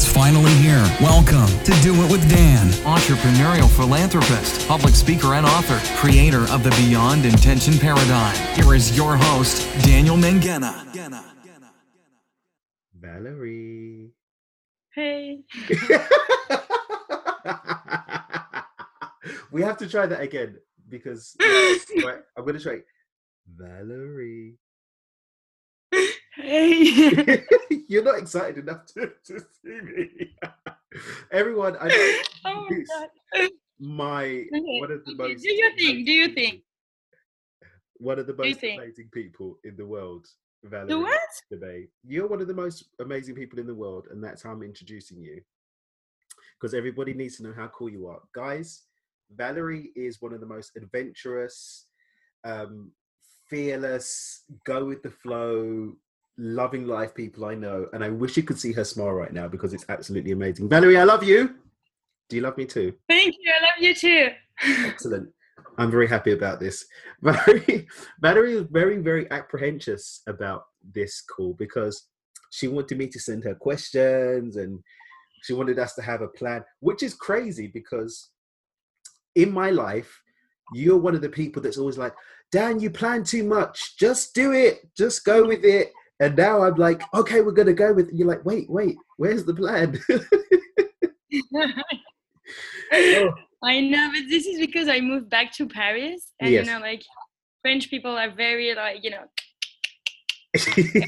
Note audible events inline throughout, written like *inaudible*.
It's finally here. Welcome to Do It with Dan. entrepreneurial philanthropist, public speaker, and author, creator of the Beyond Intention Paradigm. Here is your host, Daniel Mangena. Valerie. Hey. *laughs* we have to try that again because *laughs* I'm going to try Valerie. Hey. *laughs* You're not excited enough to, to see me. *laughs* Everyone, I know *laughs* oh my god. my Okay, one of the okay, most Do you think? Do you think? one of the most amazing people in the world, Valerie. The what? today. You're one of the most amazing people in the world, and that's how I'm introducing you. Because everybody needs to know how cool you are. Guys, Valerie is one of the most adventurous, um, fearless, go with the flow, loving life people I know. And I wish you could see her smile right now because it's absolutely amazing. Valerie, I love you. Do you love me too? Thank you. I love you too. *laughs* Excellent. I'm very happy about this. *laughs* Valerie, Valerie is very, very apprehensive about this call because she wanted me to send her questions and she wanted us to have a plan, which is crazy because in my life, you're one of the people that's always like, Dan, you plan too much. Just do it. Just go with it. And now I'm like, okay, we're gonna go with it. You're like, wait, wait, where's the plan? Oh. *laughs* *laughs* I know, but this is because I moved back to Paris, and Yes. you know, like French people are very like you know *laughs*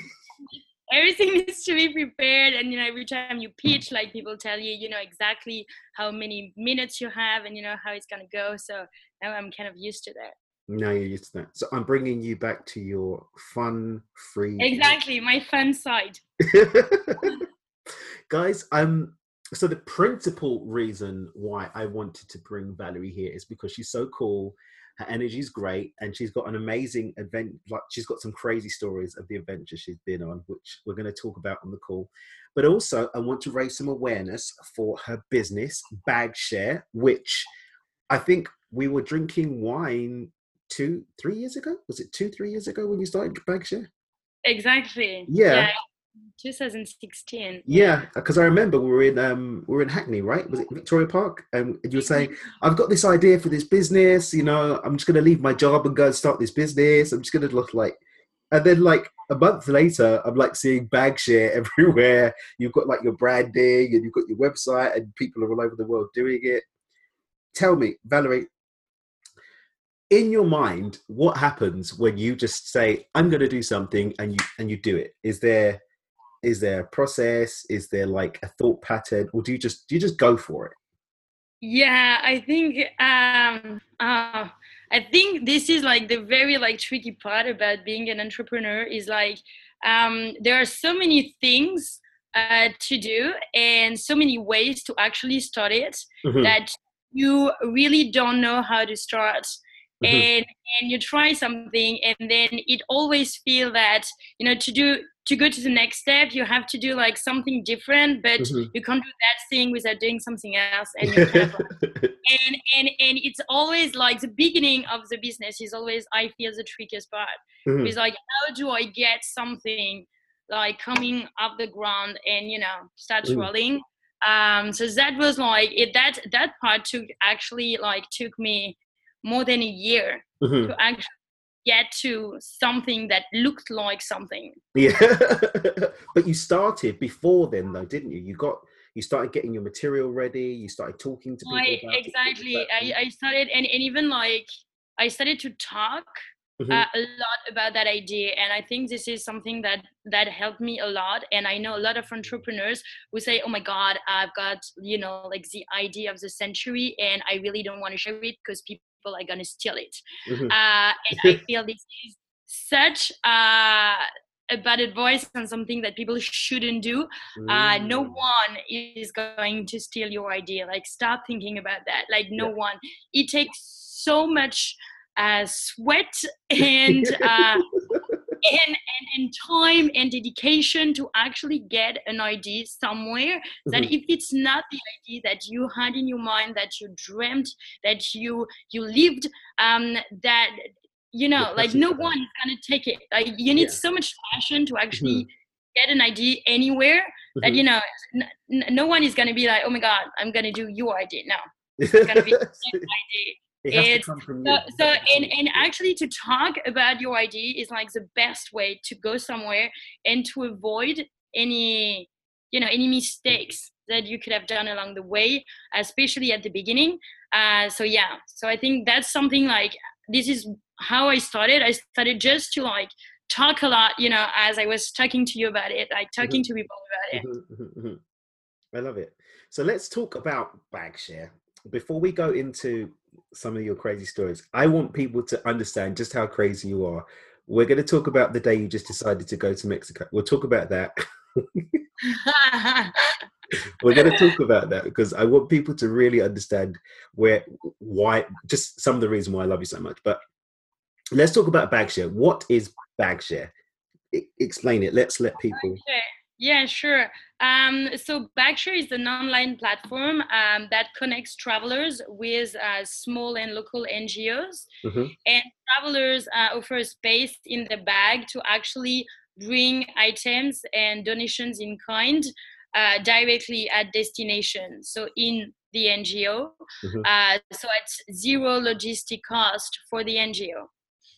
everything needs to be prepared, and you know every time you pitch, like people tell you, you know exactly how many minutes you have, and you know how it's gonna go. So now I'm kind of used to that. Now you're used to that. So I'm bringing you back to your fun, free. Exactly, my fun side. *laughs* Guys, um, so the principal reason why I wanted to bring Valerie here is because she's so cool. Her energy's great, and she's got an amazing event. Like she's got some crazy stories of the adventure she's been on, which we're going to talk about on the call. But also, I want to raise some awareness for her business, Bag Share, which I think we were drinking wine two, three years ago. Was it two, three years ago when you started Bag Share? Exactly. Yeah. 2016. Yeah, because I remember we were in um we were in Hackney, right? Was it Victoria Park? And you were saying, "I've got this idea for this business. You know, I'm just going to leave my job and go and start this business. I'm just going to look like." And then, like a month later, I'm like seeing bag share *laughs* everywhere. You've got like your branding and you've got your website, and people are all over the world doing it. Tell me, Valerie, in your mind, what happens when you just say, "I'm going to do something," and you and you do it? Is there is there a process? Is there like a thought pattern? Or do you just do you just go for it? Yeah, I think um uh, I think this is like the very like tricky part about being an entrepreneur is like um there are so many things uh, to do and so many ways to actually start it Mhm, that you really don't know how to start mhm, and and you try something and then it always feel that you know to do to go to the next step you have to do like something different but mhm. you can't do that thing without doing something else and you kind of *laughs* and and and it's always like the beginning of the business is always i feel the trickiest part Mhm, it's like how do i get something like coming off the ground and you know start Mm. rolling um so that was like it that that part took actually like took me more than a year mhm. to actually get to something that looked like something. Yeah. *laughs* But you started before then though didn't you? You got you started getting your material ready you started talking to people I, exactly. I, I started and, and even like i started to talk Mhm, uh, a lot about that idea and i think this is something that that helped me a lot and i know a lot of entrepreneurs who say oh my god i've got you know like the idea of the century and i really don't want to share it because people are going to steal it. Mhm. uh, and i *laughs* feel this is such uh, a bad advice and something that people shouldn't do. Uh, no Mm. one is going to steal your idea. Like stop thinking about that. Like no one. It takes so much uh, sweat *laughs* and, uh, *laughs* and, and and time and dedication to actually get an idea somewhere that Mhm. if it's not the idea that you had in your mind that you dreamt that you you lived um that you know like no that. one is gonna take it like you need Yeah. so much passion to actually get an idea anywhere that Mhm. you know n- n- no one is going to be like oh my god i'm going to do your idea no gonna be- *laughs* idea it has to it's- come from so, you. so and, and actually to talk about your idea is like the best way to go somewhere and to avoid any you know any mistakes that you could have done along the way especially at the beginning uh, so yeah so i think that's something like this is how i started i started just to like talk a lot you know as i was talking to you about it like talking to people about it Mhm, mhm, mhm. I love it. So let's talk about Bagshare. Before we go into some of your crazy stories, I want people to understand just how crazy you are. We're going to talk about the day you just decided to go to Mexico. We'll talk about that. *laughs* We're going to talk about that because I want people to really understand where, why, just some of the reason why I love you so much. But let's talk about Bagshare. What is Bagshare? E- explain it. Let's let people. Yeah, sure. Um, so Bagshare is an online platform um, that connects travelers with uh, small and local NGOs. Mhm. And travelers uh, offer a space in the bag to actually bring items and donations in kind uh, directly at destination. So in the NGO. Mhm. Uh, so at zero logistic cost for the NGO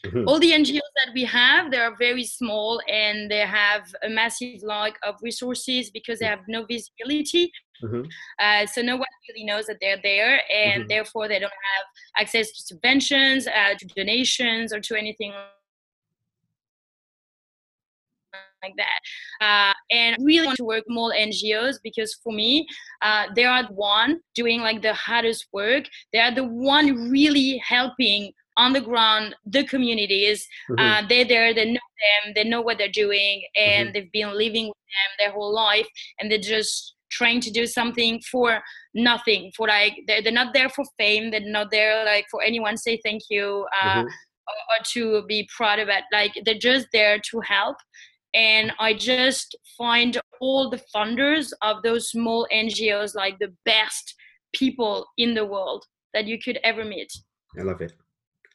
Mhm. all the NGOs that we have, they are very small and they have a massive lack of resources because they have no visibility. Mhm. Uh, so no one really knows that they're there, and Mhm. therefore they don't have access to subventions, uh, to donations, or to anything like that. Uh, and I really want to work more NGOs because for me, uh, they are the one doing like the hardest work. They are the one really helping on the ground the communities. Mhm. Uh, they're there, they know them, they know what they're doing, and they've been living with them their whole life, and they're just trying to do something for nothing for like they're, they're not there for fame they're not there like for anyone say thank you uh, Mhm. or, or to be proud of it. Like they're just there to help. And I just find all the funders of those small NGOs like the best people in the world that you could ever meet. I love it.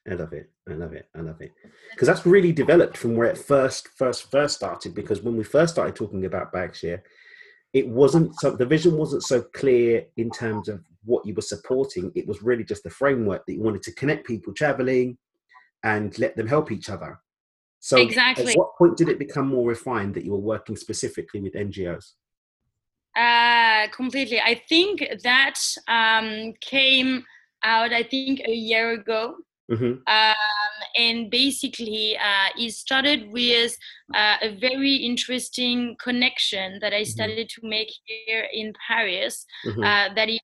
I love it. I love it. I love it. Because that's really developed from where it first first first started. Because when we first started talking about Bagshare, it wasn't so the vision wasn't so clear in terms of what you were supporting. It was really just the framework that you wanted to connect people traveling and let them help each other. So Exactly. at what point did it become more refined that you were working specifically with NGOs? Uh, completely. I think that um, came out, I think, a year ago. Hmm um, and basically uh, it started with uh, a very interesting connection that I started to make here in Paris. hmm Uh, that is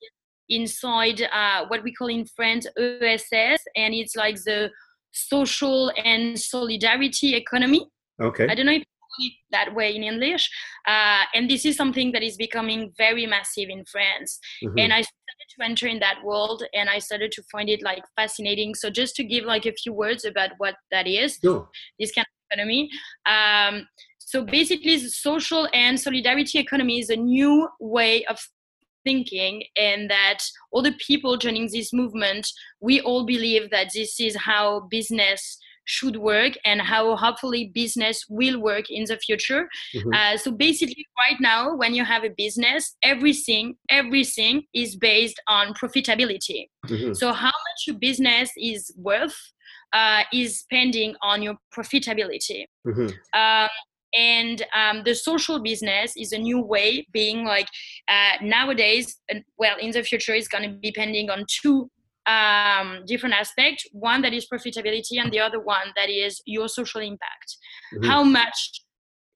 inside uh, what we call in France ESS, and it's like the social and solidarity economy. Okay. I don't know if it that way in English. Uh, and this is something that is becoming very massive in France Mhm. and i started to enter in that world and i started to find it like fascinating so just to give like a few words about what that is Sure. this kind of economy um, so basically the social and solidarity economy is a new way of thinking and that all the people joining this movement we all believe that this is how business should work and how hopefully business will work in the future Mhm. uh, so basically, right now, when you have a business, everything, everything is based on profitability. Mhm. So how much your business is worth uh, is pending on your profitability. Mhm. Um, and um, the social business is a new way, being like uh, nowadays, well, in the future, it's going to be depending on two um, different aspects. One that is profitability, and the other one that is your social impact Mhm. how much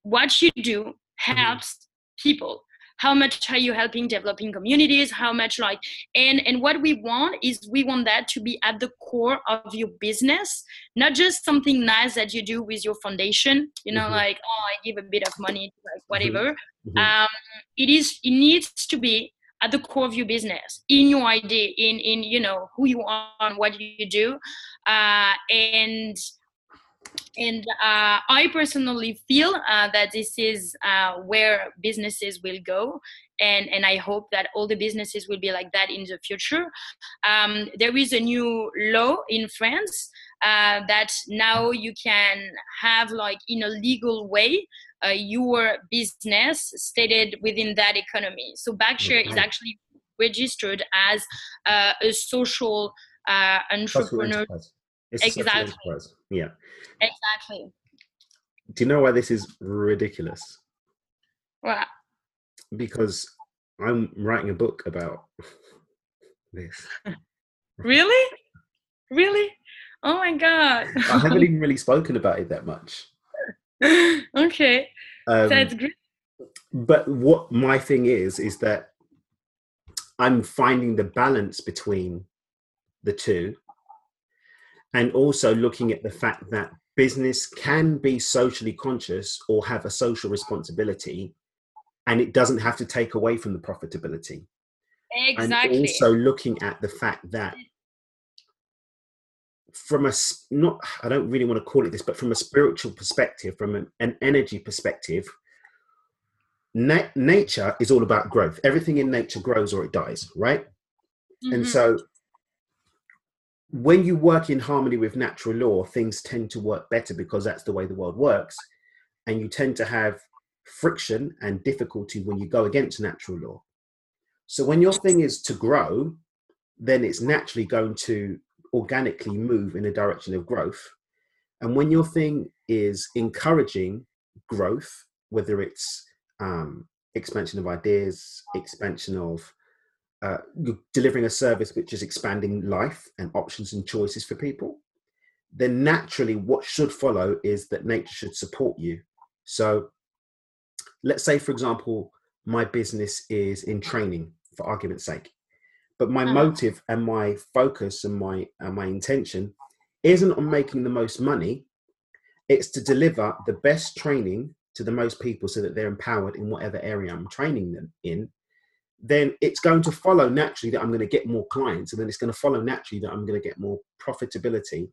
what you do helps people how much are you helping developing communities how much like and and what we want is we want that to be at the core of your business not just something nice that you do with your foundation you know Mhm. like oh i give a bit of money like whatever Mhm. um it is it needs to be at the core of your business in your idea in in you know who you are and what you do uh and and uh, I personally feel uh, that this is uh, where businesses will go, and and I hope that all the businesses will be like that in the future. Um, there is a new law in France uh, that now you can have like in a legal way uh, your business stated within that economy. So Bagshare is actually registered as uh, a social uh, entrepreneur. enterprise. It's a social Exactly. Yeah. Exactly. Do you know why this is ridiculous? Well, Because I'm writing a book about *laughs* this. really? Really? Oh my god. I haven't *laughs* even really spoken about it that much. *laughs* okay. Um, That's great. but what my thing is is that i'm finding the balance between the two and also looking at the fact that business can be socially conscious or have a social responsibility and it doesn't have to take away from the profitability Exactly. and also looking at the fact that from a not i don't really want to call it this but from a spiritual perspective from an, an energy perspective na- nature is all about growth. Everything in nature grows or it dies right? And Mhm. so when you work in harmony with natural law things tend to work better because that's the way the world works and you tend to have friction and difficulty when you go against natural law. So when your thing is to grow then it's naturally going to organically move in a direction of growth and when your thing is encouraging growth whether it's um, expansion of ideas expansion of uh, delivering a service which is expanding life and options and choices for people, then naturally what should follow is that nature should support you. So let's say, for example, my business is in training for argument's sake, but my Uh-huh. motive and my focus and my and my intention isn't on making the most money. It's to deliver the best training to the most people so that they're empowered in whatever area I'm training them in then it's going to follow naturally that I'm going to get more clients, and then it's going to follow naturally that I'm going to get more profitability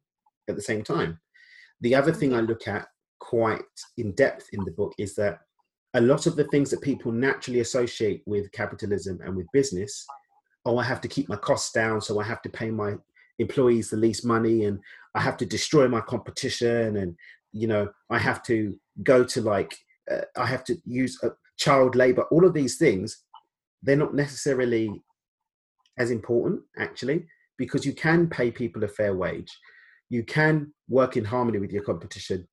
at the same time. The other thing I look at quite in depth in the book is that a lot of the things that people naturally associate with capitalism and with business oh, I have to keep my costs down, so I have to pay my employees the least money, and I have to destroy my competition, and you know, I have to go to like, uh, I have to use uh, child labor, all of these things they're not necessarily as important actually because you can pay people a fair wage. You can work in harmony with your competition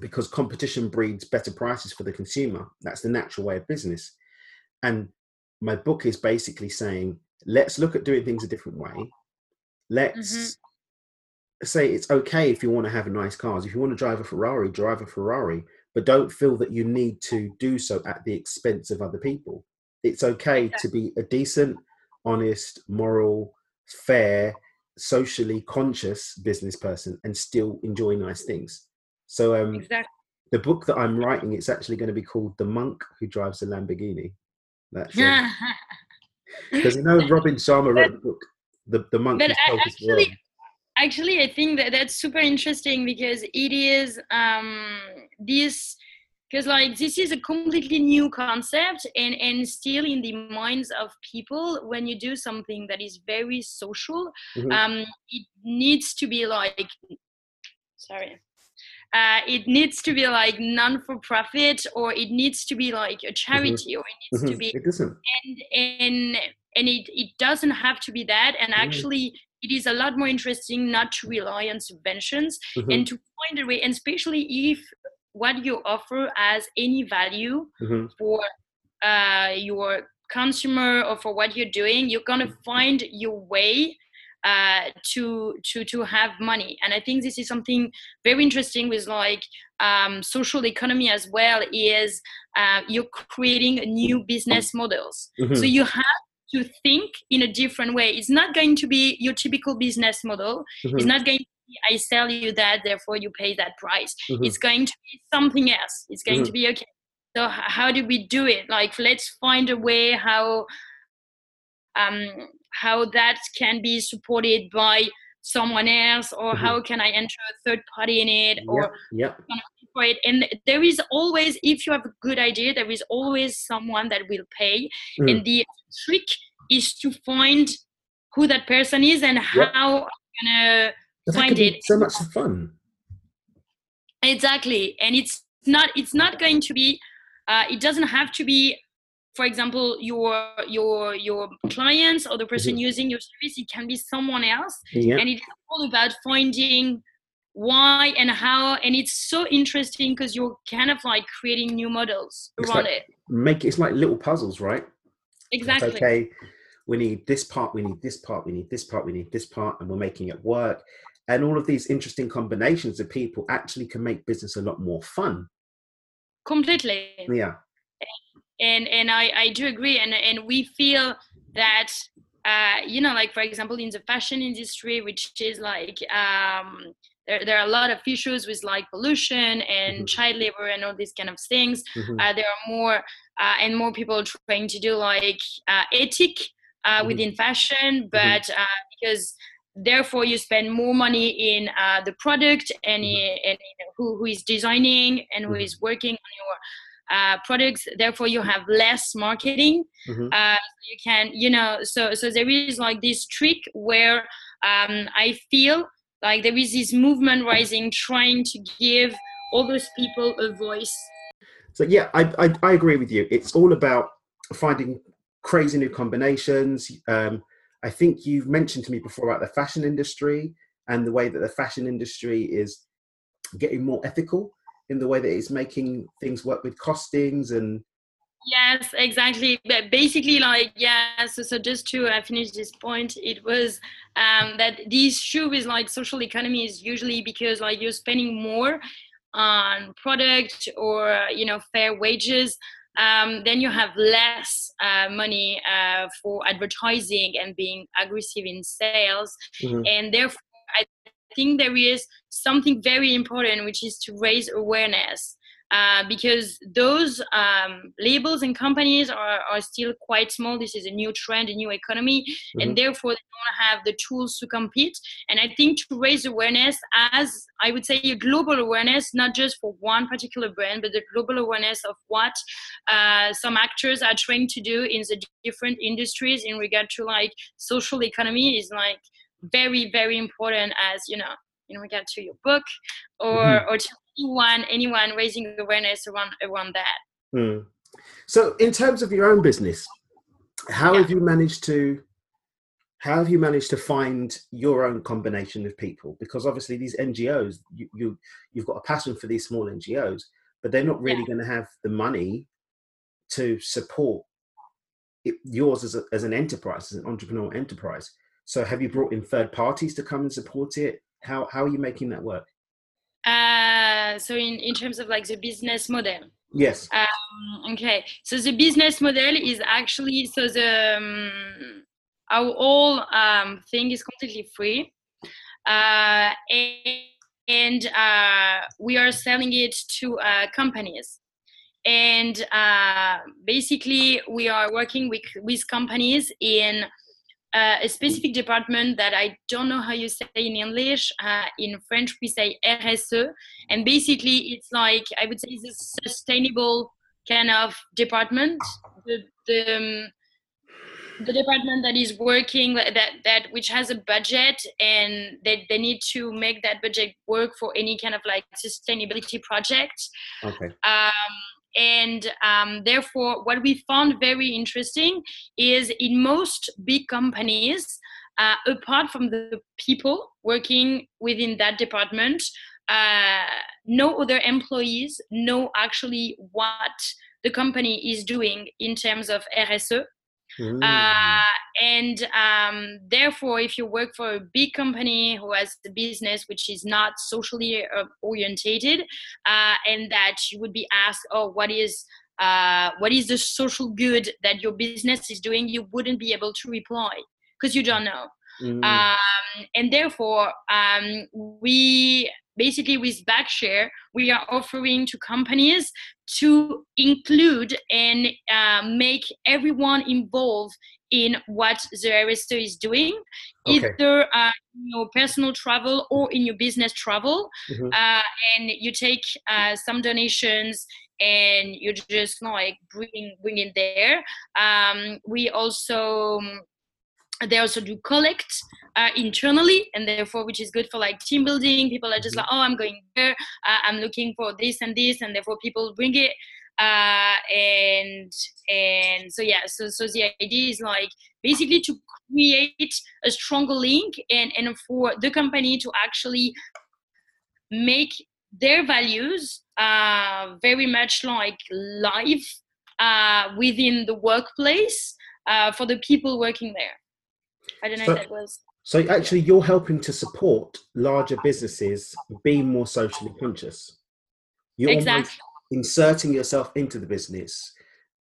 because competition breeds better prices for the consumer. That's the natural way of business. And my book is basically saying let's look at doing things a different way let's say it's okay if you want to have nice cars if you want to drive a ferrari drive a ferrari but don't feel that you need to do so at the expense of other people it's okay to be a decent, honest, moral, fair, socially conscious business person and still enjoy nice things. So um, Exactly. the book that I'm writing, it's actually going to be called The Monk Who Drives a Lamborghini. That's um, *laughs* because you know Robin Sharma wrote the book, The, the Monk but I actually- actually i think that that's super interesting because it is um this because like this is a completely new concept and and still in the minds of people when you do something that is very social Mhm. um it needs to be like sorry uh, it needs to be like non-for-profit or it needs to be like a charity or it needs to Mhm. be It doesn't. and and and it, it doesn't have to be that and Mm. actually it is a lot more interesting not to rely on subventions Mhm. and to find a way and especially if what you offer has any value Mhm. for uh, your consumer or for what you're doing you're gonna Mm. find your way uh, to to to have money and i think this is something very interesting with like um, social economy as well is uh, you're creating new business models Mhm. so you have to think in a different way. It's not going to be your typical business model. It's Mhm. not going to be I sell you that, therefore you pay that price. Mhm. It's going to be something else. It's going to be okay. So how do we do it? Like let's find a way how um how that can be supported by someone else or Mhm. how can I enter a third party in it or. Yep. for it and there is always if you have a good idea there is always someone that will pay Mm. and the trick is to find who that person is and Yep. how I'm gonna But find it so much fun. exactly and it's not it's not going to be uh, it doesn't have to be for example your your your clients or the person Mhm. using your service it can be someone else Yeah. and it's all about finding why and how and it's so interesting because you're kind of like creating new models It's around like- it Make it's like little puzzles, right? It's exactly okay. We need this part, we need this part, we need this part, we need this part, and we're making it work. And all of these interesting combinations of people actually can make business a lot more fun. completely Yeah. And and I, I do agree and and we feel that uh, you know like for example in the fashion industry which is like um, there, there are a lot of issues with like pollution and Mhm. child labor and all these kind of things Mhm. uh, there are more uh, and more people trying to do like uh, ethic uh, Mhm. within fashion but uh, because therefore you spend more money in uh, the product and, i- and who, who is designing and who Mhm. is working on your uh, products therefore you have less marketing Mhm. uh, you can you know so so there is like this trick where um, i feel like there is this movement rising trying to give all those people a voice So yeah, I, I I agree with you. It's all about finding crazy new combinations. Um, I think you've mentioned to me before about the fashion industry and the way that the fashion industry is getting more ethical in the way that it's making things work with costings and Yes, exactly. But basically, like, yeah. So, so just to uh, finish this point, it was um, that the issue with like social economy is usually because like you're spending more on product or you know fair wages. Um, then you have less uh, money uh, for advertising and being aggressive in sales, Mhm. and therefore think there is something very important, which is to raise awareness uh, because those um, labels and companies are, are still quite small. This is a new trend, a new economy, Mhm. and therefore they don't have the tools to compete. And I think to raise awareness, as I would say, a global awareness, not just for one particular brand, but the global awareness of what uh, some actors are trying to do in the different industries in regard to like social economy is like very, very important as you know in regard to your book or Mhm. or to anyone anyone raising awareness around around that Mm. So, in terms of your own business, how Yeah. have you managed to how have you managed to find your own combination of people? Because obviously, these NGOs, you, you you've got a passion for these small NGOs, but they're not really going to have the money to support it, yours as, a, as an enterprise, as an entrepreneurial enterprise. So, have you brought in third parties to come and support it? How how are you making that work? uh, so in, in terms of like the business model Yes. Um, okay so the business model is actually so the um, our whole um, thing is completely free uh, and, and uh, we are selling it to uh, companies and uh, basically we are working with, with companies in uh, a specific department that I don't know how you say in English. Uh, in French, we say RSE, and basically it's like I would say it's a sustainable kind of department. The the, um, the department that is working that that which has a budget and they, they need to make that budget work for any kind of like sustainability project Okay. um, and um, therefore what we found very interesting is in most big companies uh, apart from the people working within that department uh, no other employees know actually what the company is doing in terms of rse. Uh, and um, therefore, if you work for a big company who has a business which is not socially uh, orientated, uh, and that you would be asked, "Oh, what is uh, what is the social good that your business is doing?" You wouldn't be able to reply because you don't know. Mm. Um, and therefore, um, we basically with Bagshare, we are offering to companies to include and uh, make everyone involved in what the RSE is doing, Okay. either uh, in your personal travel or in your business travel. Mhm. Uh, and you take uh, some donations and you just like bring bring it there. Um, we also they also do collect uh, internally and therefore which is good for like team building. People are just like oh i'm going there uh, i'm looking for this and this and therefore people bring it uh, and and so yeah so so the idea is like basically to create a stronger link and and for the company to actually make their values uh, very much like live uh, within the workplace uh, for the people working there i don't know So- if that was So actually, you're helping to support larger businesses be more socially conscious. You're exactly inserting yourself into the business,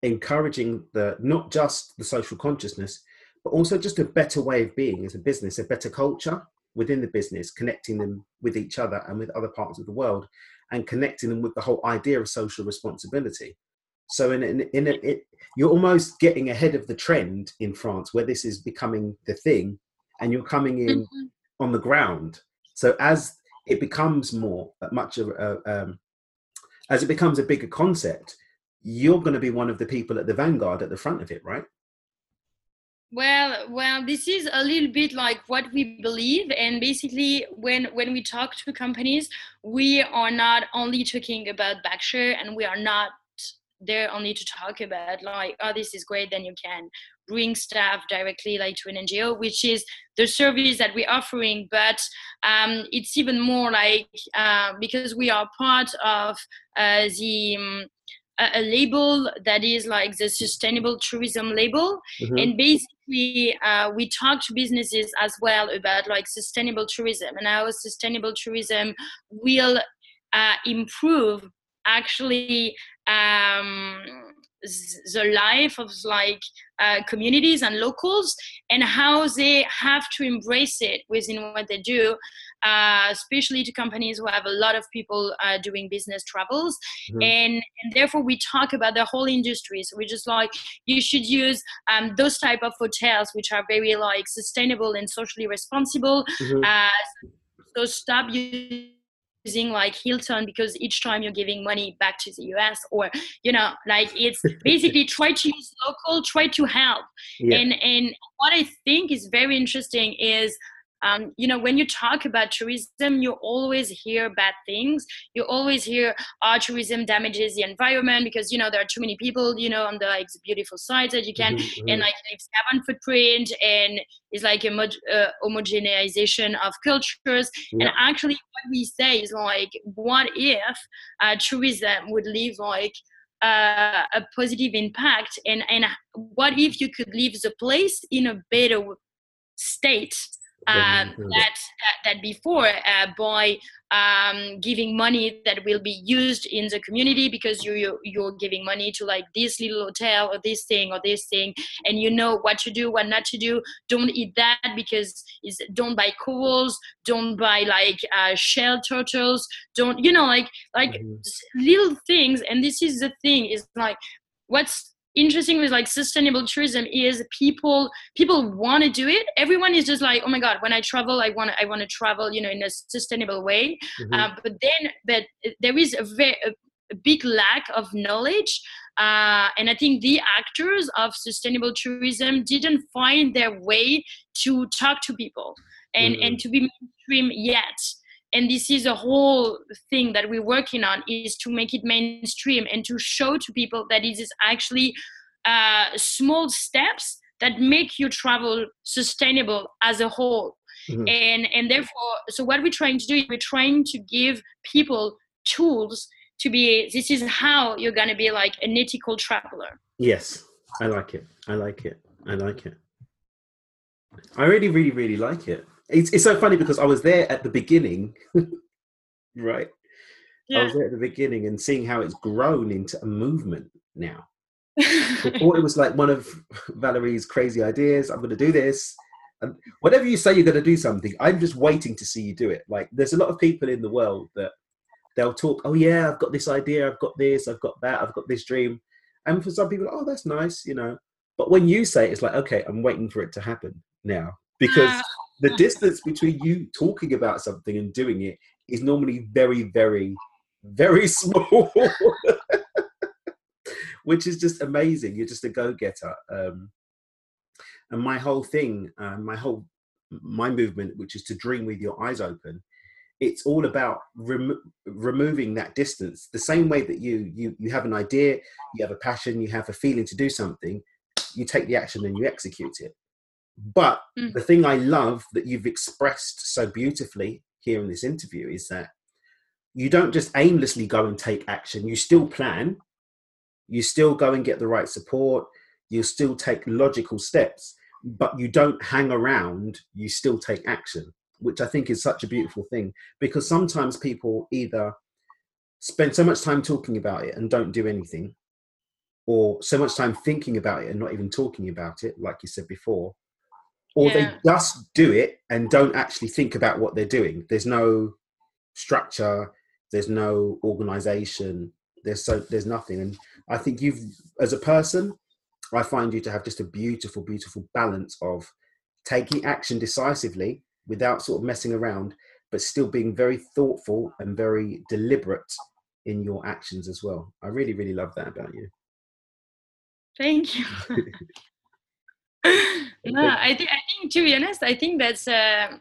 encouraging the not just the social consciousness, but also just a better way of being as a business, a better culture within the business, connecting them with each other and with other parts of the world, and connecting them with the whole idea of social responsibility. So, in in, in a, it, you're almost getting ahead of the trend in France, where this is becoming the thing, and you're coming in Mhm. on the ground. So as it becomes more uh, much of a, um, as it becomes a bigger concept, you're going to be one of the people at the vanguard at the front of it, right? Well, well, this is a little bit like what we believe, and basically, when when we talk to companies, we are not only talking about Bagshare, and we are not there only to talk about like, oh, this is great. Then you can bring staff directly like to an NGO, which is the service that we're offering. But um, it's even more like uh, because we are part of uh, the um, a, label that is like the sustainable tourism label Mhm. and basically uh, we talk to businesses as well about like sustainable tourism and how sustainable tourism will uh, improve actually um, the life of like uh, communities and locals and how they have to embrace it within what they do uh, especially to companies who have a lot of people uh, doing business travels Mhm. and, and therefore we talk about the whole industry so we're just like you should use um, those type of hotels which are very like sustainable and socially responsible Mhm. uh, so stop using like hilton because each time you're giving money back to the us or you know like it's *laughs* basically try to use local try to help Yeah. and and what i think is very interesting is um, you know when you talk about tourism you always hear bad things you always hear oh tourism damages the environment because you know there are too many people you know on the like the beautiful sites that you can Mhm, mhm. and like leaves carbon footprint and is like a mod- uh, homogenization of cultures Yeah. and actually what we say is like what if uh, tourism would leave like uh, a positive impact and and what if you could leave the place in a better state um, that, that that before uh, by um, giving money that will be used in the community because you you- you're giving money to like this little hotel or this thing or this thing and you know what to do what not to do don't eat that because it's don't buy corals don't buy like uh, shell turtles don't you know like like Mhm. little things and this is the thing is like what's interesting with like sustainable tourism is people people want to do it everyone is just like oh my god when i travel i want i want to travel you know in a sustainable way Mhm. uh, but then but there is a very a, a big lack of knowledge uh, and i think the actors of sustainable tourism didn't find their way to talk to people and Mhm. and to be mainstream yet and this is a whole thing that we're working on is to make it mainstream and to show to people that it is actually uh, small steps that make your travel sustainable as a whole Mhm. and and therefore so what we're trying to do is we're trying to give people tools to be this is how you're going to be like an ethical traveler Yes, I like it. I like it. I like it. I really, really, really like it. It's it's so funny because I was there at the beginning, *laughs* right? I was there at the beginning and seeing how it's grown into a movement now. *laughs* Before it was like one of *laughs* Valerie's crazy ideas. I'm going to do this, and whatever you say, you're going to do something. I'm just waiting to see you do it. Like there's a lot of people in the world that they'll talk. Oh yeah, I've got this idea. I've got this. I've got that. I've got this dream. And for some people, oh that's nice, you know. But when you say it, it's like okay, I'm waiting for it to happen now because Ah. The distance between you talking about something and doing it is normally very, very, very *laughs* small, which is just amazing. You're just a go getter. Um, and my whole thing uh, my whole my movement which is to dream with your eyes open it's all about remo- removing that distance the same way that you you you have an idea you have a passion you have a feeling to do something you take the action and you execute it but Mm. the thing i love that you've expressed so beautifully here in this interview is that you don't just aimlessly go and take action you still plan you still go and get the right support you still take logical steps but you don't hang around you still take action which i think is such a beautiful thing because sometimes people either spend so much time talking about it and don't do anything or so much time thinking about it and not even talking about it like you said before or Yeah. they just do it and don't actually think about what they're doing there's no structure there's no organization there's so there's nothing and i think you've as a person i find you to have just a beautiful beautiful balance of taking action decisively without sort of messing around but still being very thoughtful and very deliberate in your actions as well i really really love that about you Thank you. *laughs* *laughs* no, I think I think to be honest, I think that's a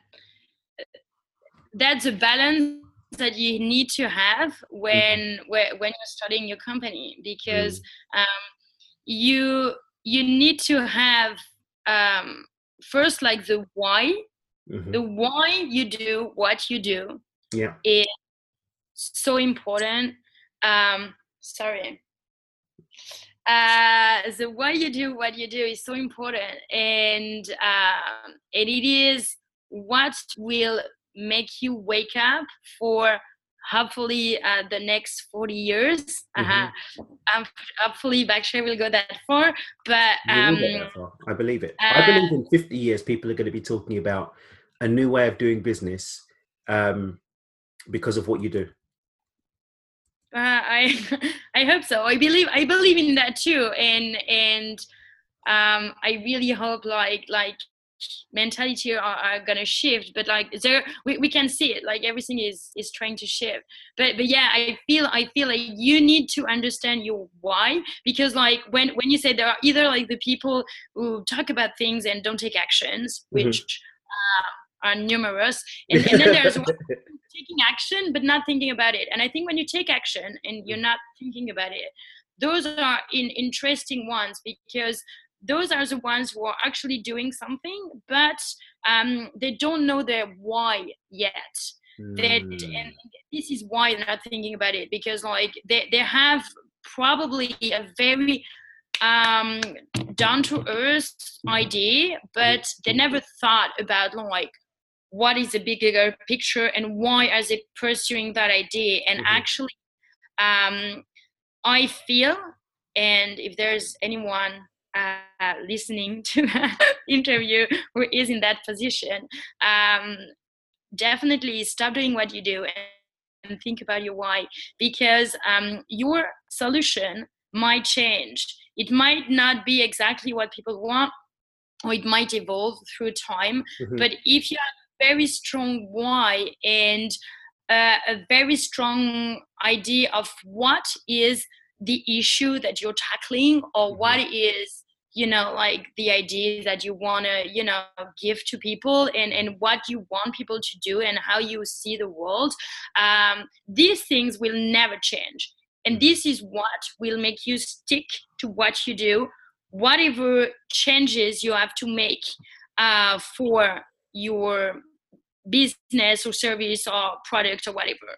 that's a balance that you need to have when when when you're starting your company because um, you you need to have um, first like the why Mhm. the why you do what you do yeah is so important. Um, sorry. Uh, the why you do what you do is so important, and um, and it is what will make you wake up for hopefully uh, the next 40 years. Uh-huh. Um, hopefully, Bagshare will go that far, but um, that far. I believe it. I uh, believe in 50 years, people are going to be talking about a new way of doing business um, because of what you do. Uh, I *laughs* I hope so. I believe I believe in that too, and and um, I really hope like like mentality are, are gonna shift. But like there, we, we can see it. Like everything is is trying to shift. But but yeah, I feel I feel like you need to understand your why because like when when you say there are either like the people who talk about things and don't take actions, Mhm. which uh, are numerous, and, and then there's *laughs* one taking action but not thinking about it and i think when you take action and you're not thinking about it those are in interesting ones because those are the ones who are actually doing something but um, they don't know their why yet that Mm. and this is why they're not thinking about it because like they, they have probably a very um down to earth idea but they never thought about like what is the bigger picture and why are they pursuing that idea and Mhm. actually um i feel and if there's anyone uh, listening to that *laughs* interview who is in that position um definitely stop doing what you do and, think about your why because um, your solution might change it might not be exactly what people want or it might evolve through time Mhm. but if you have very strong why and uh, a very strong idea of what is the issue that you're tackling or what is you know like the idea that you want to you know give to people and and what you want people to do and how you see the world. Um, these things will never change. And this is what will make you stick to what you do whatever changes you have to make uh, for your business or service or product or whatever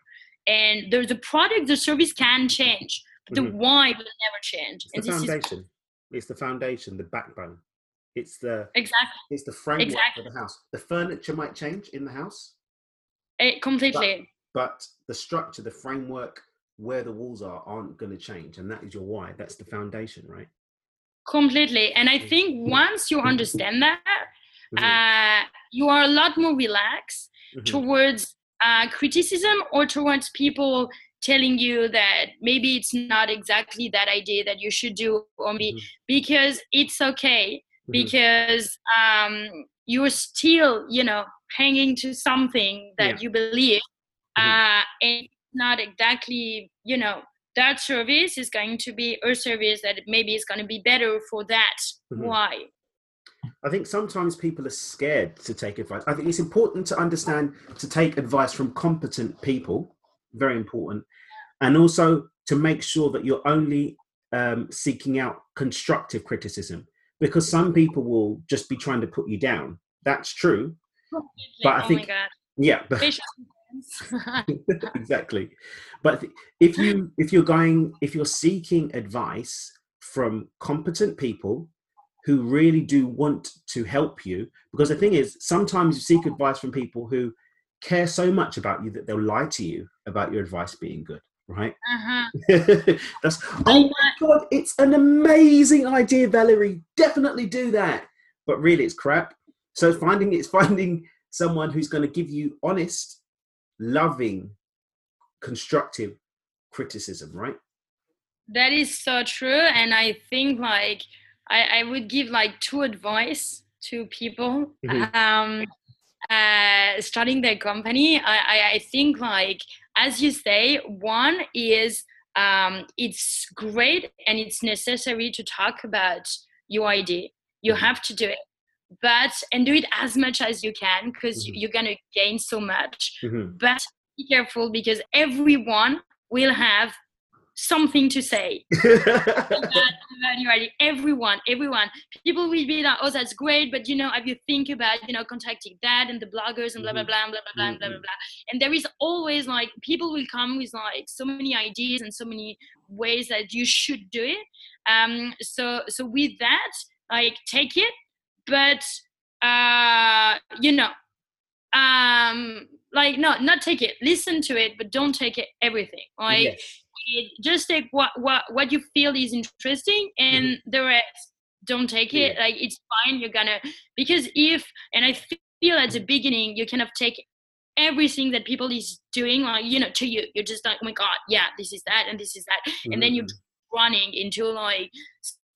and the, the product the service can change but Mhm. the why will never change It's the and is foundation. It's the foundation, the backbone. It's the exactly it's the framework Exactly. for the house. The furniture might change in the house, It completely but the structure, the framework, where the walls are, aren't going to change, and that is your why. That's the foundation, right? completely and i think once you understand that Mhm. uh, you are a lot more relaxed Mhm. towards uh, criticism or towards people telling you that maybe it's not exactly that idea that you should do or be Mhm. because it's okay Mhm. because um, you're still you know hanging to something that Yeah. you believe Mhm. uh, and not exactly you know that service is going to be a service that maybe is going to be better for that Mhm. why I think sometimes people are scared to take advice. I think it's important to understand to take advice from competent people, very important, and also to make sure that you're only um, seeking out constructive criticism because some people will just be trying to put you down. That's true, but I oh think god. yeah, *laughs* but *laughs* exactly. But if you if you're going if you're seeking advice from competent people who really do want to help you, because the thing is, sometimes you seek advice from people who care so much about you that they'll lie to you about your advice being good, right? uh-huh. *laughs* That's oh my god, it's an amazing idea, Valerie. Definitely do that. But really, it's crap. So finding it's finding someone who's going to give you honest, loving, constructive criticism, right? That is so true, and I think like I, I would give like two advice to people Mhm. um, uh, starting their company. I, I, think like as you say, one is um, it's great and it's necessary to talk about your idea. You Mhm. have to do it, but and do it as much as you can because Mhm. you're gonna gain so much. Mhm. But be careful because everyone will have something to say. *laughs* Everyone, everyone. People will be like, oh, that's great, but you know, have you think about, you know, contacting that and the bloggers and blah, blah, Mhm. blah, and blah, blah, blah, and blah, blah, blah. And there is always like, people will come with like so many ideas and so many ways that you should do it. Um, so, so with that, like, take it, but, uh, you know, um, like, no, not take it, listen to it, but don't take it everything. Like, Yes. It, just take what what what you feel is interesting and the rest. Don't take it like it's fine you're gonna because if and i feel at the beginning you kind of take everything that people is doing like you know to you. You're just like oh my god yeah this is that and this is that and then you're Mhm. running into like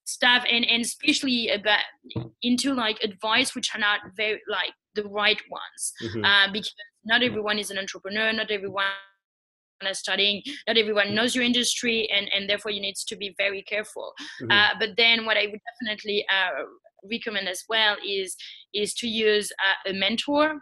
stuff and and especially about into like advice which are not very like the right ones. Mhm. uh, because not everyone is an entrepreneur not everyone studying not everyone knows your industry and and therefore you need to be very careful Mhm. uh, but then what i would definitely uh, recommend as well is is to use uh, a mentor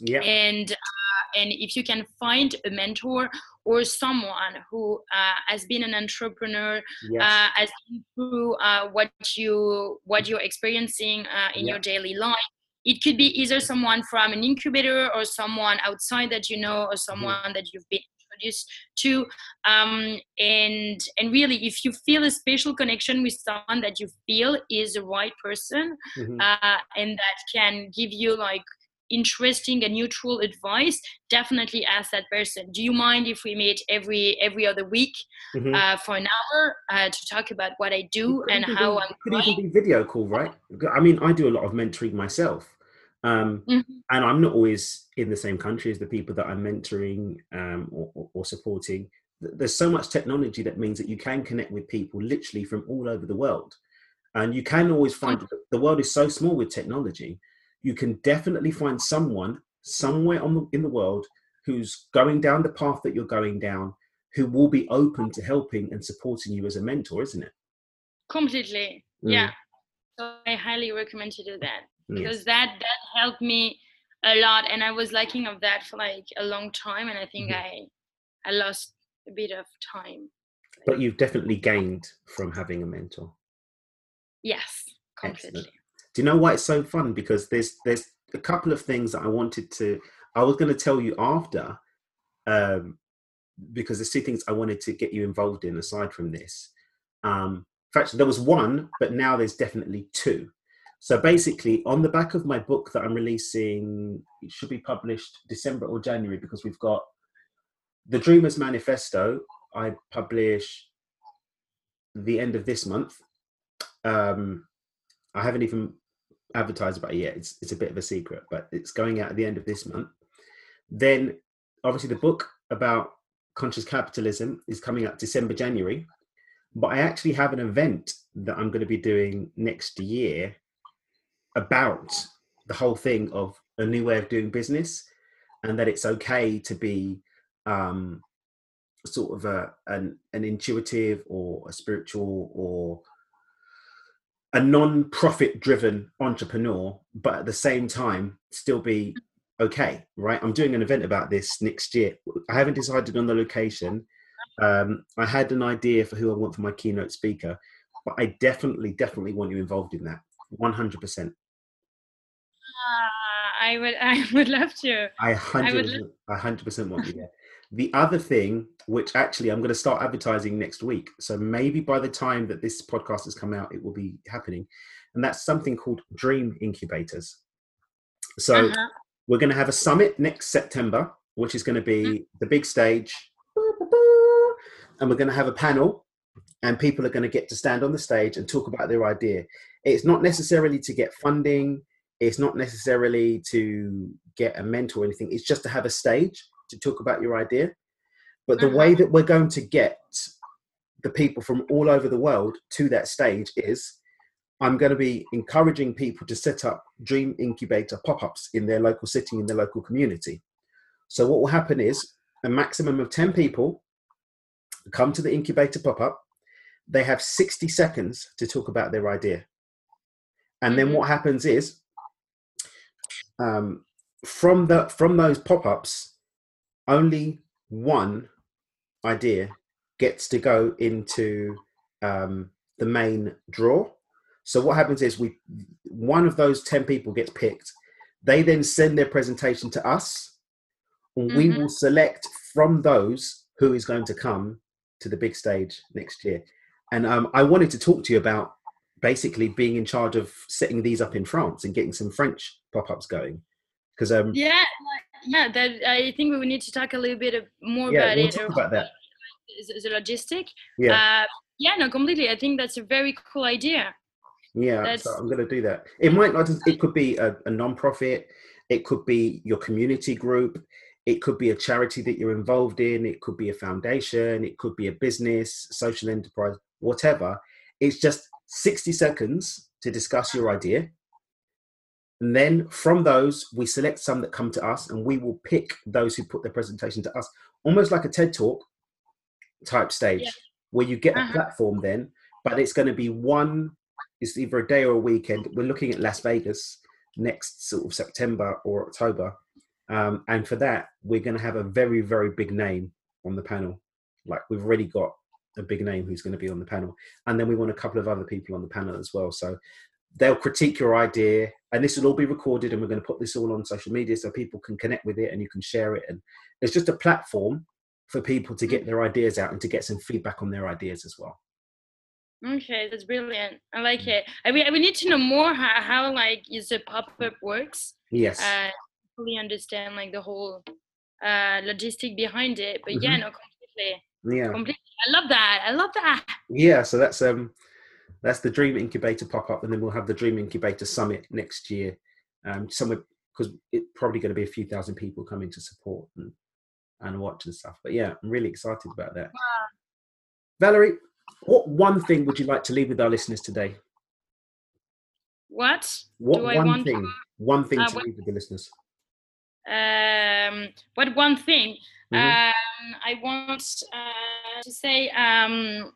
yeah. and uh, and if you can find a mentor or someone who uh, has been an entrepreneur Yes. uh, has been through uh, what you what you're experiencing uh, in Yeah. your daily life it could be either someone from an incubator or someone outside that you know or someone that you've been introduced to um, and and really if you feel a special connection with someone that you feel is the right person Mhm. uh, and that can give you like interesting and neutral advice definitely ask that person do you mind if we meet every every other week Mhm. uh, for an hour uh, to talk about what i do and how i'm could even be video call, right? I mean, I do a lot of mentoring myself, um, Mhm. and I'm not always in the same country as the people that I'm mentoring um, or, or, or supporting. There's so much technology that means that you can connect with people literally from all over the world, and you can always find the world is so small with technology. You can definitely find someone somewhere on the, in the world who's going down the path that you're going down, who will be open to helping and supporting you as a mentor, isn't it? completely Mm. yeah so i highly recommend to do that Yes. because that that helped me a lot and i was lacking of that for like a long time and i think Mhm. i i lost a bit of time but you've definitely gained from having a mentor. yes Excellent. completely Do you know why it's so fun? Because there's there's a couple of things that I wanted to. I was going to tell you after, um, because there's two things I wanted to get you involved in aside from this. Um, in fact, there was one, but now there's definitely two. So basically, on the back of my book that I'm releasing, it should be published December or January because we've got the Dreamers Manifesto. I publish the end of this month. Um, I haven't even advertised about it yet. It's it's a bit of a secret, but it's going out at the end of this month. Then, obviously, the book about conscious capitalism is coming out December January. But I actually have an event that I'm going to be doing next year about the whole thing of a new way of doing business, and that it's okay to be um, sort of a an, an intuitive or a spiritual or a non-profit driven entrepreneur, but at the same time still be okay, right? I'm doing an event about this next year. I haven't decided on the location. Um, I had an idea for who I want for my keynote speaker, but I definitely, definitely want you involved in that. 100%. Uh, I would, *laughs* I would love to. I I 100%, I 100% want you there. The other thing, which actually I'm going to start advertising next week, so maybe by the time that this podcast has come out, it will be happening, and that's something called Dream Incubators. So Uh-huh. we're going to have a summit next September, which is going to be the big stage, and we're going to have a panel, and people are going to get to stand on the stage and talk about their idea. It's not necessarily to get funding. It's not necessarily to get a mentor or anything. It's just to have a stage to talk about your idea. But the way mm-hmm. that we're going to get the people from all over the world to that stage is I'm going to be encouraging people to set up dream incubator pop ups in their local city, in their local community. So, what will happen is a maximum of 10 people come to the incubator pop up. They have 60 seconds to talk about their idea. And then Mhm. what happens is um, from the from those pop-ups only one idea gets to go into um, the main draw so what happens is we one of those 10 people gets picked they then send their presentation to us and we Mhm. will select from those who is going to come to the big stage next year and um, i wanted to talk to you about basically being in charge of setting these up in france and getting some french pop-ups going because um, Yeah, yeah. That I think we would need to talk a little bit more Yeah, about we'll it. talk about that. The, the logistic. yeah Uh, yeah, no, completely. I think that's a very cool idea. Yeah, That's- so I'm going to do that. It might not. It could be a, a non-profit. It could be your community group. It could be a charity that you're involved in. It could be a foundation. It could be a business, social enterprise, whatever. It's just 60 seconds to discuss your idea. And then from those, we select some that come to us and we will pick those who put their presentation to us, almost like a TED Talk type stage, Yeah. where you get a Uh-huh. platform then, but it's going to be one it's either a day or a weekend. We're looking at Las Vegas next sort of September or October, um, and for that we're going to have a very very big name on the panel. Like we've already got a big name who's going to be on the panel, and then we want a couple of other people on the panel as well. So they'll critique your idea, and this will all be recorded, and we're going to put this all on social media so people can connect with it and you can share it. And it's just a platform for people to get their ideas out and to get some feedback on their ideas as well. Okay, that's brilliant. I like it. I mean, we need to know more how, how like is the pop up works. Yes. Uh, fully understand like the whole uh logistic behind it. But yeah, Mhm. no, completely, yeah. completely. I love that. I love that. yeah so that's um that's the dream incubator pop-up and then we'll have the dream incubator summit next year um somewhere because it's probably going to be a few thousand people coming to support and, and watch and stuff but yeah i'm really excited about that valerie what one thing would you like to leave with our listeners today What? what one thing one thing uh, to what- leave with the listeners Um, what one thing? Mhm. Um, I want uh, to say, um,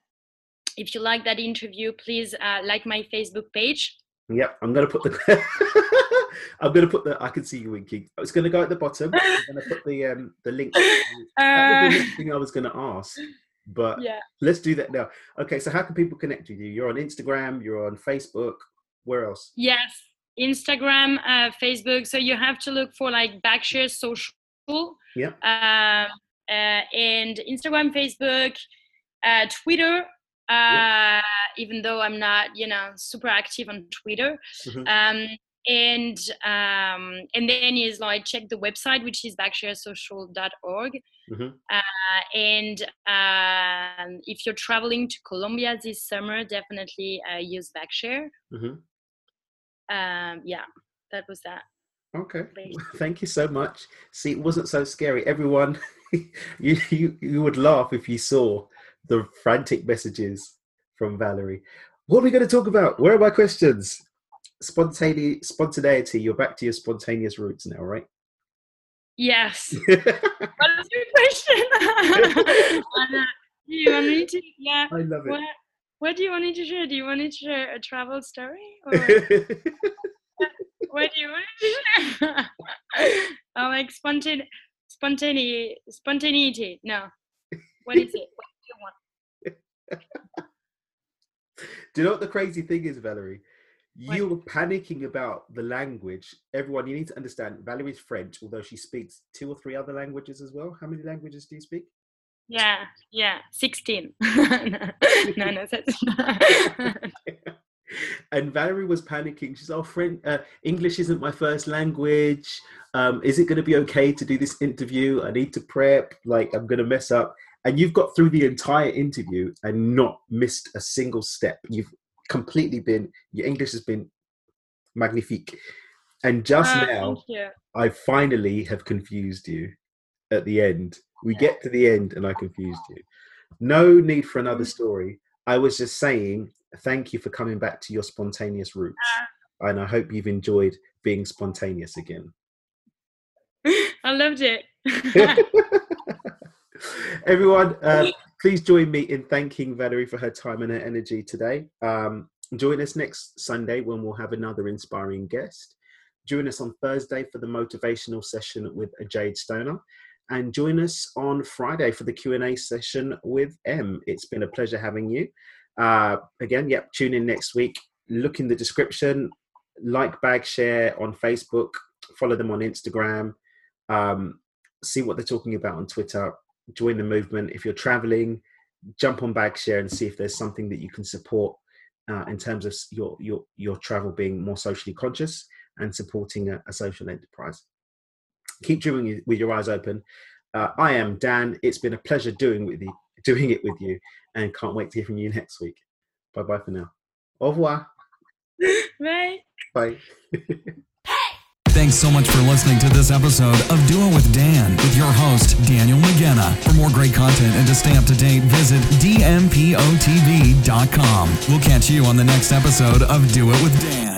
if you like that interview, please uh, like my Facebook page. Yep, I'm gonna put the. *laughs* I'm gonna put the. I can see you winking. It's gonna go at the bottom. I'm gonna put the um the link. *laughs* That Uh, was the thing I was gonna ask, but yeah. let's do that now. Okay, so how can people connect with you? You're on Instagram. You're on Facebook. Where else? Yes, Instagram, uh, Facebook. So you have to look for like Bagshare Social. Yeah. Um, uh, and Instagram, Facebook, uh, Twitter. Uh, even though I'm not, you know, super active on Twitter. Mhm. Um, and um, and then is like check the website, which is bagsharesocial.org. Mhm. Uh, and um, if you're traveling to Colombia this summer, definitely uh, use Bagshare Mhm. um yeah that was that Okay. *laughs* Thank you so much. See, it wasn't so scary. Everyone, *laughs* you, you you would laugh if you saw the frantic messages from Valerie. What are we going to talk about? Where are my questions? Spontaneity, spontaneity. You're back to your spontaneous roots now, right? yes *laughs* what is your question you want me to yeah I love it. what what do you want me to share? Do you want me to share a travel story? Or what do you want to share? oh, like spontane, spontaneity, spontaneity. No. What is it? What do you want? Do you know what the crazy thing is, Valerie? What? You were panicking about the language. Everyone, you need to understand Valerie's French, although she speaks two or three other languages as well. How many languages do you speak? Yeah, yeah, 16. *laughs* no, no, that's *laughs* *laughs* and Valerie was panicking. She's, oh, French, uh, English isn't my first language. Um, is it going to be okay to do this interview? I need to prep. Like, I'm going to mess up. And you've got through the entire interview and not missed a single step. You've completely been, your English has been magnifique. And just Ah, now, I finally have confused you at the end. We get to the end and I confused you. No need for another story. I was just saying thank you for coming back to your spontaneous roots. And I hope you've enjoyed being spontaneous again. *laughs* I loved it. *laughs* Everyone, uh, please join me in thanking Valerie for her time and her energy today. Um, join us next Sunday when we'll have another inspiring guest. Join us on Thursday for the motivational session with Jade Stoner, and join us on Friday for the Q and A session with M. It's been a pleasure having you. Uh, again, yep. Tune in next week. Look in the description. Like Bagshare on Facebook. Follow them on Instagram. Um, see what they're talking about on Twitter. Join the movement. If you're traveling, jump on Bagshare and see if there's something that you can support uh, in terms of your your your travel being more socially conscious and supporting a, a social enterprise. Keep doing with your eyes open. Uh, I am Dan. It's been a pleasure doing with you, doing it with you, and can't wait to hear from you next week. Bye bye for now. Au revoir. *laughs* Bye. Bye. *laughs* Thanks so much for listening to this episode of Do It with Dan with your host, Daniel McGenna. For more great content and to stay up to date, visit dmpotv.com. We'll catch you on the next episode of Do It with Dan.